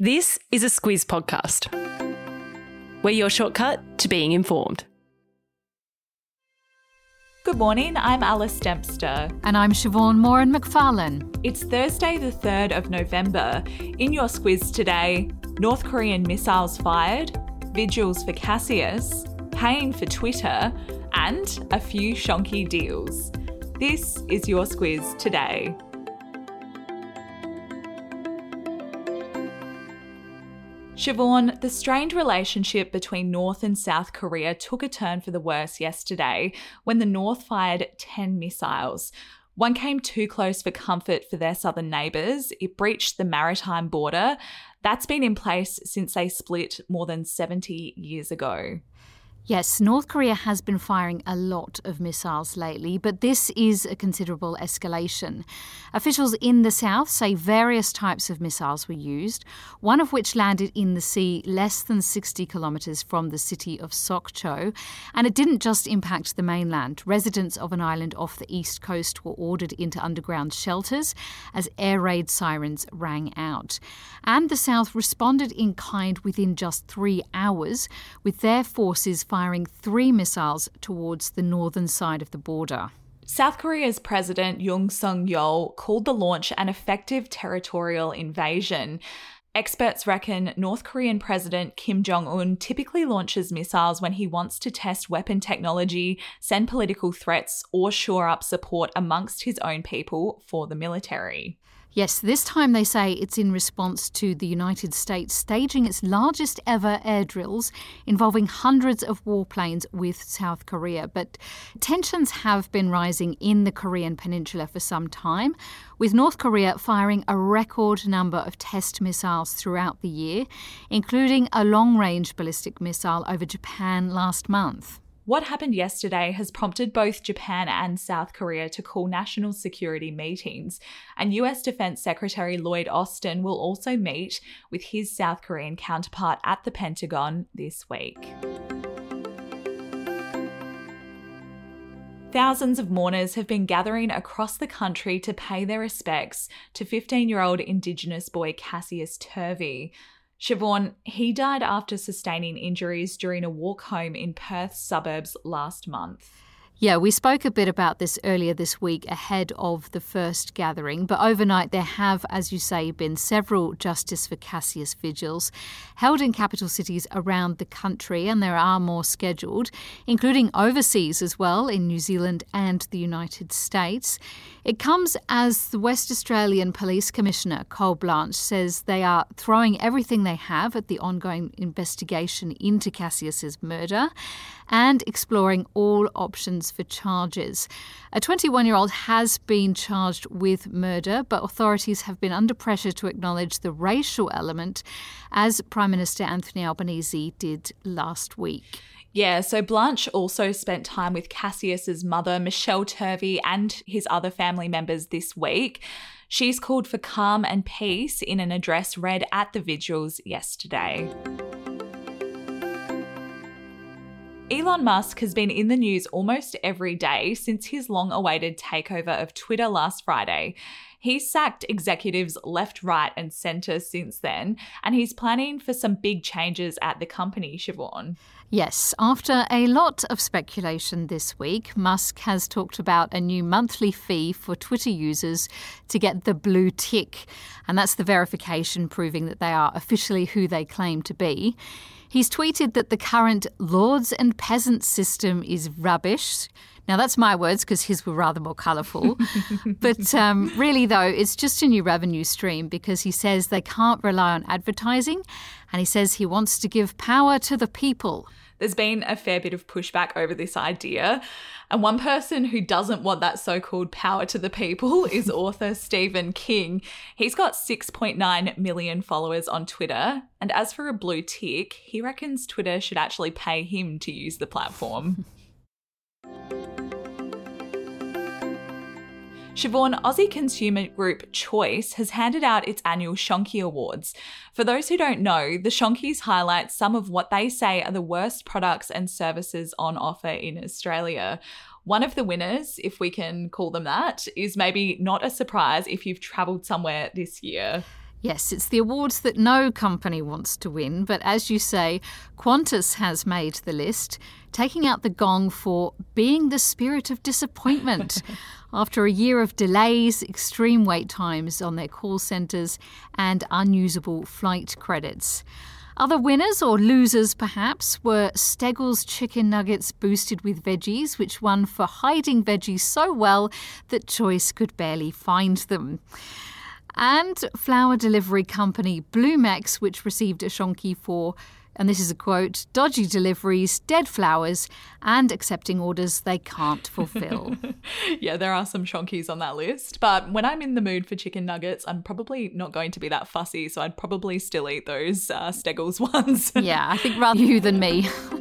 This is a Squiz podcast. We're your shortcut to being informed. Good morning, I'm Alice Dempster. And I'm Siobhan Moran McFarlane. It's Thursday, the 3rd of November. In your Squiz today, North Korean missiles fired, vigils for Cassius, paying for Twitter, and a few shonky deals. This is your Squiz today. Siobhan, the strained relationship between North and South Korea took a turn for the worse yesterday when the North fired 10 missiles. One came too close for comfort for their southern neighbours. It breached the maritime border. That's been in place since they split more than 70 years ago. Yes, North Korea has been firing a lot of missiles lately, but this is a considerable escalation. Officials in the south say various types of missiles were used, one of which landed in the sea less than 60 kilometres from the city of Sokcho. And it didn't just impact the mainland. Residents of an island off the east coast were ordered into underground shelters as air raid sirens rang out. And the south responded in kind within just three hours, with their forces firing firing three missiles towards the northern side of the border. South Korea's President Yoon Suk Yeol called the launch an effective territorial invasion. Experts reckon North Korean President Kim Jong un typically launches missiles when he wants to test weapon technology, send political threats, or shore up support amongst his own people for the military. Yes, this time they say it's in response to the United States staging its largest ever air drills involving hundreds of warplanes with South Korea. But tensions have been rising in the Korean peninsula for some time, with North Korea firing a record number of test missiles throughout the year, including a long range ballistic missile over Japan last month. What happened yesterday has prompted both Japan and South Korea to call national security meetings, and US Defense Secretary Lloyd Austin will also meet with his South Korean counterpart at the Pentagon this week. Thousands of mourners have been gathering across the country to pay their respects to 15 year old Indigenous boy Cassius Turvey. Siobhan, he died after sustaining injuries during a walk home in Perth's suburbs last month. Yeah, we spoke a bit about this earlier this week ahead of the first gathering, but overnight there have, as you say, been several Justice for Cassius vigils held in capital cities around the country, and there are more scheduled, including overseas as well in New Zealand and the United States. It comes as the West Australian Police Commissioner, Col Blanch, says they are throwing everything they have at the ongoing investigation into Cassius's murder and exploring all options for charges. A 21 year old has been charged with murder, but authorities have been under pressure to acknowledge the racial element, as Prime Minister Anthony Albanese did last week. Yeah, so Blanch also spent time with Cassius's mother, Michelle Turvey, and his other family members this week. She's called for calm and peace in an address read at the vigils yesterday. Elon Musk has been in the news almost every day since his long awaited takeover of Twitter last Friday. He's sacked executives left, right, and centre since then, and he's planning for some big changes at the company, Siobhan. Yes, after a lot of speculation this week, Musk has talked about a new monthly fee for Twitter users to get the blue tick, and that's the verification proving that they are officially who they claim to be. He's tweeted that the current lords and peasants system is rubbish. Now, that's my words because his were rather more colourful. but um, really, though, it's just a new revenue stream because he says they can't rely on advertising and he says he wants to give power to the people. There's been a fair bit of pushback over this idea. And one person who doesn't want that so called power to the people is author Stephen King. He's got 6.9 million followers on Twitter. And as for a blue tick, he reckons Twitter should actually pay him to use the platform. Siobhan, Aussie consumer group Choice has handed out its annual Shonky Awards. For those who don't know, the Shonkies highlight some of what they say are the worst products and services on offer in Australia. One of the winners, if we can call them that, is maybe not a surprise if you've travelled somewhere this year. Yes, it's the awards that no company wants to win, but as you say, Qantas has made the list, taking out the gong for being the spirit of disappointment. After a year of delays, extreme wait times on their call centres, and unusable flight credits. Other winners or losers, perhaps, were Steggles chicken nuggets boosted with veggies, which won for hiding veggies so well that Choice could barely find them. And flower delivery company Bloomex, which received a shonky for and this is a quote dodgy deliveries, dead flowers, and accepting orders they can't fulfill. yeah, there are some shonkies on that list. But when I'm in the mood for chicken nuggets, I'm probably not going to be that fussy. So I'd probably still eat those uh, Steggles ones. yeah, I think rather you than me.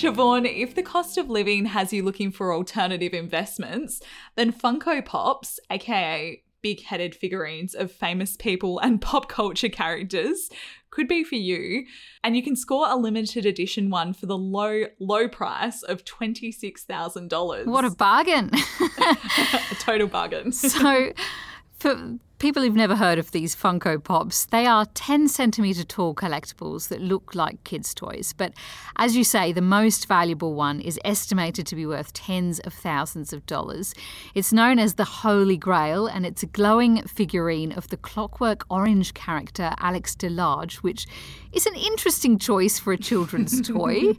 Siobhan, if the cost of living has you looking for alternative investments, then Funko Pops, aka big headed figurines of famous people and pop culture characters could be for you. And you can score a limited edition one for the low, low price of $26,000. What a bargain! a total bargain. so, for people who've never heard of these Funko Pops, they are 10 centimetre tall collectibles that look like kids' toys. But as you say, the most valuable one is estimated to be worth tens of thousands of dollars. It's known as the Holy Grail, and it's a glowing figurine of the clockwork orange character Alex DeLarge, which is an interesting choice for a children's toy.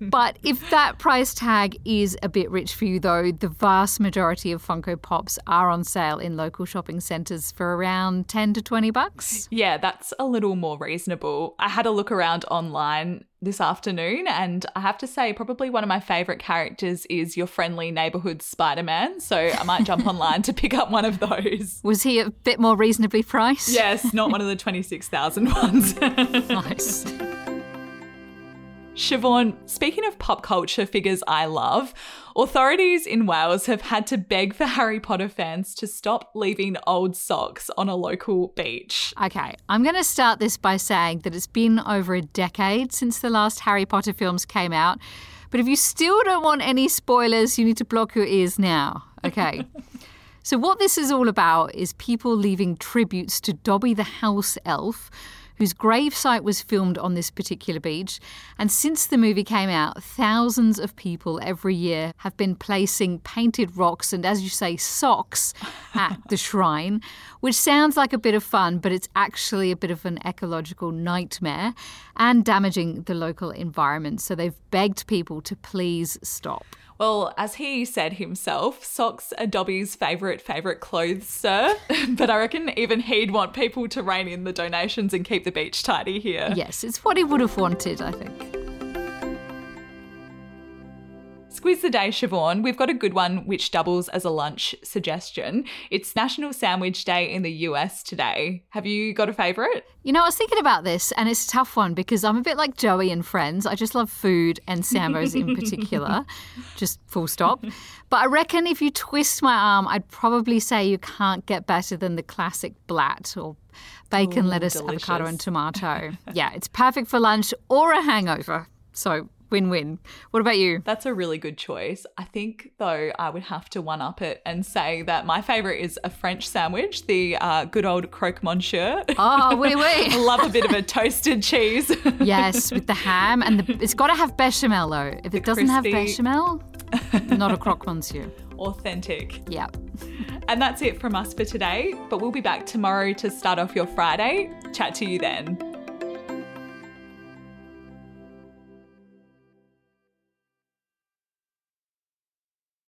but if that price tag is a bit rich for you, though, the vast majority of Funko Pops are on sale in local shopping centres for around 10 to 20 bucks. Yeah, that's a little more reasonable. I had a look around online this afternoon and I have to say probably one of my favorite characters is your friendly neighborhood Spider-Man, so I might jump online to pick up one of those. Was he a bit more reasonably priced? Yes, not one of the 26,000 ones. nice. Siobhan, speaking of pop culture figures I love, authorities in Wales have had to beg for Harry Potter fans to stop leaving old socks on a local beach. Okay, I'm going to start this by saying that it's been over a decade since the last Harry Potter films came out. But if you still don't want any spoilers, you need to block your ears now. Okay. so, what this is all about is people leaving tributes to Dobby the house elf whose gravesite was filmed on this particular beach. And since the movie came out, thousands of people every year have been placing painted rocks and, as you say, socks at the shrine, which sounds like a bit of fun, but it's actually a bit of an ecological nightmare and damaging the local environment. So they've begged people to please stop. Well, as he said himself, socks are Dobby's favourite, favourite clothes, sir. but I reckon even he'd want people to rein in the donations and keep the beach tidy here. Yes, it's what he would have wanted, I think. Squiz the Day, Siobhan. We've got a good one which doubles as a lunch suggestion. It's National Sandwich Day in the US today. Have you got a favourite? You know, I was thinking about this and it's a tough one because I'm a bit like Joey and Friends. I just love food and Sambos in particular, just full stop. But I reckon if you twist my arm, I'd probably say you can't get better than the classic blat or bacon, Ooh, lettuce, delicious. avocado, and tomato. yeah, it's perfect for lunch or a hangover. So win win. What about you? That's a really good choice. I think, though, I would have to one up it and say that my favourite is a French sandwich, the uh, good old croque monsieur. Oh, oui, oui. Love a bit of a toasted cheese. yes, with the ham. And the, it's got to have bechamel, though. If the it doesn't crispy... have bechamel, not a croque monsieur. Authentic. Yep. And that's it from us for today, but we'll be back tomorrow to start off your Friday. Chat to you then.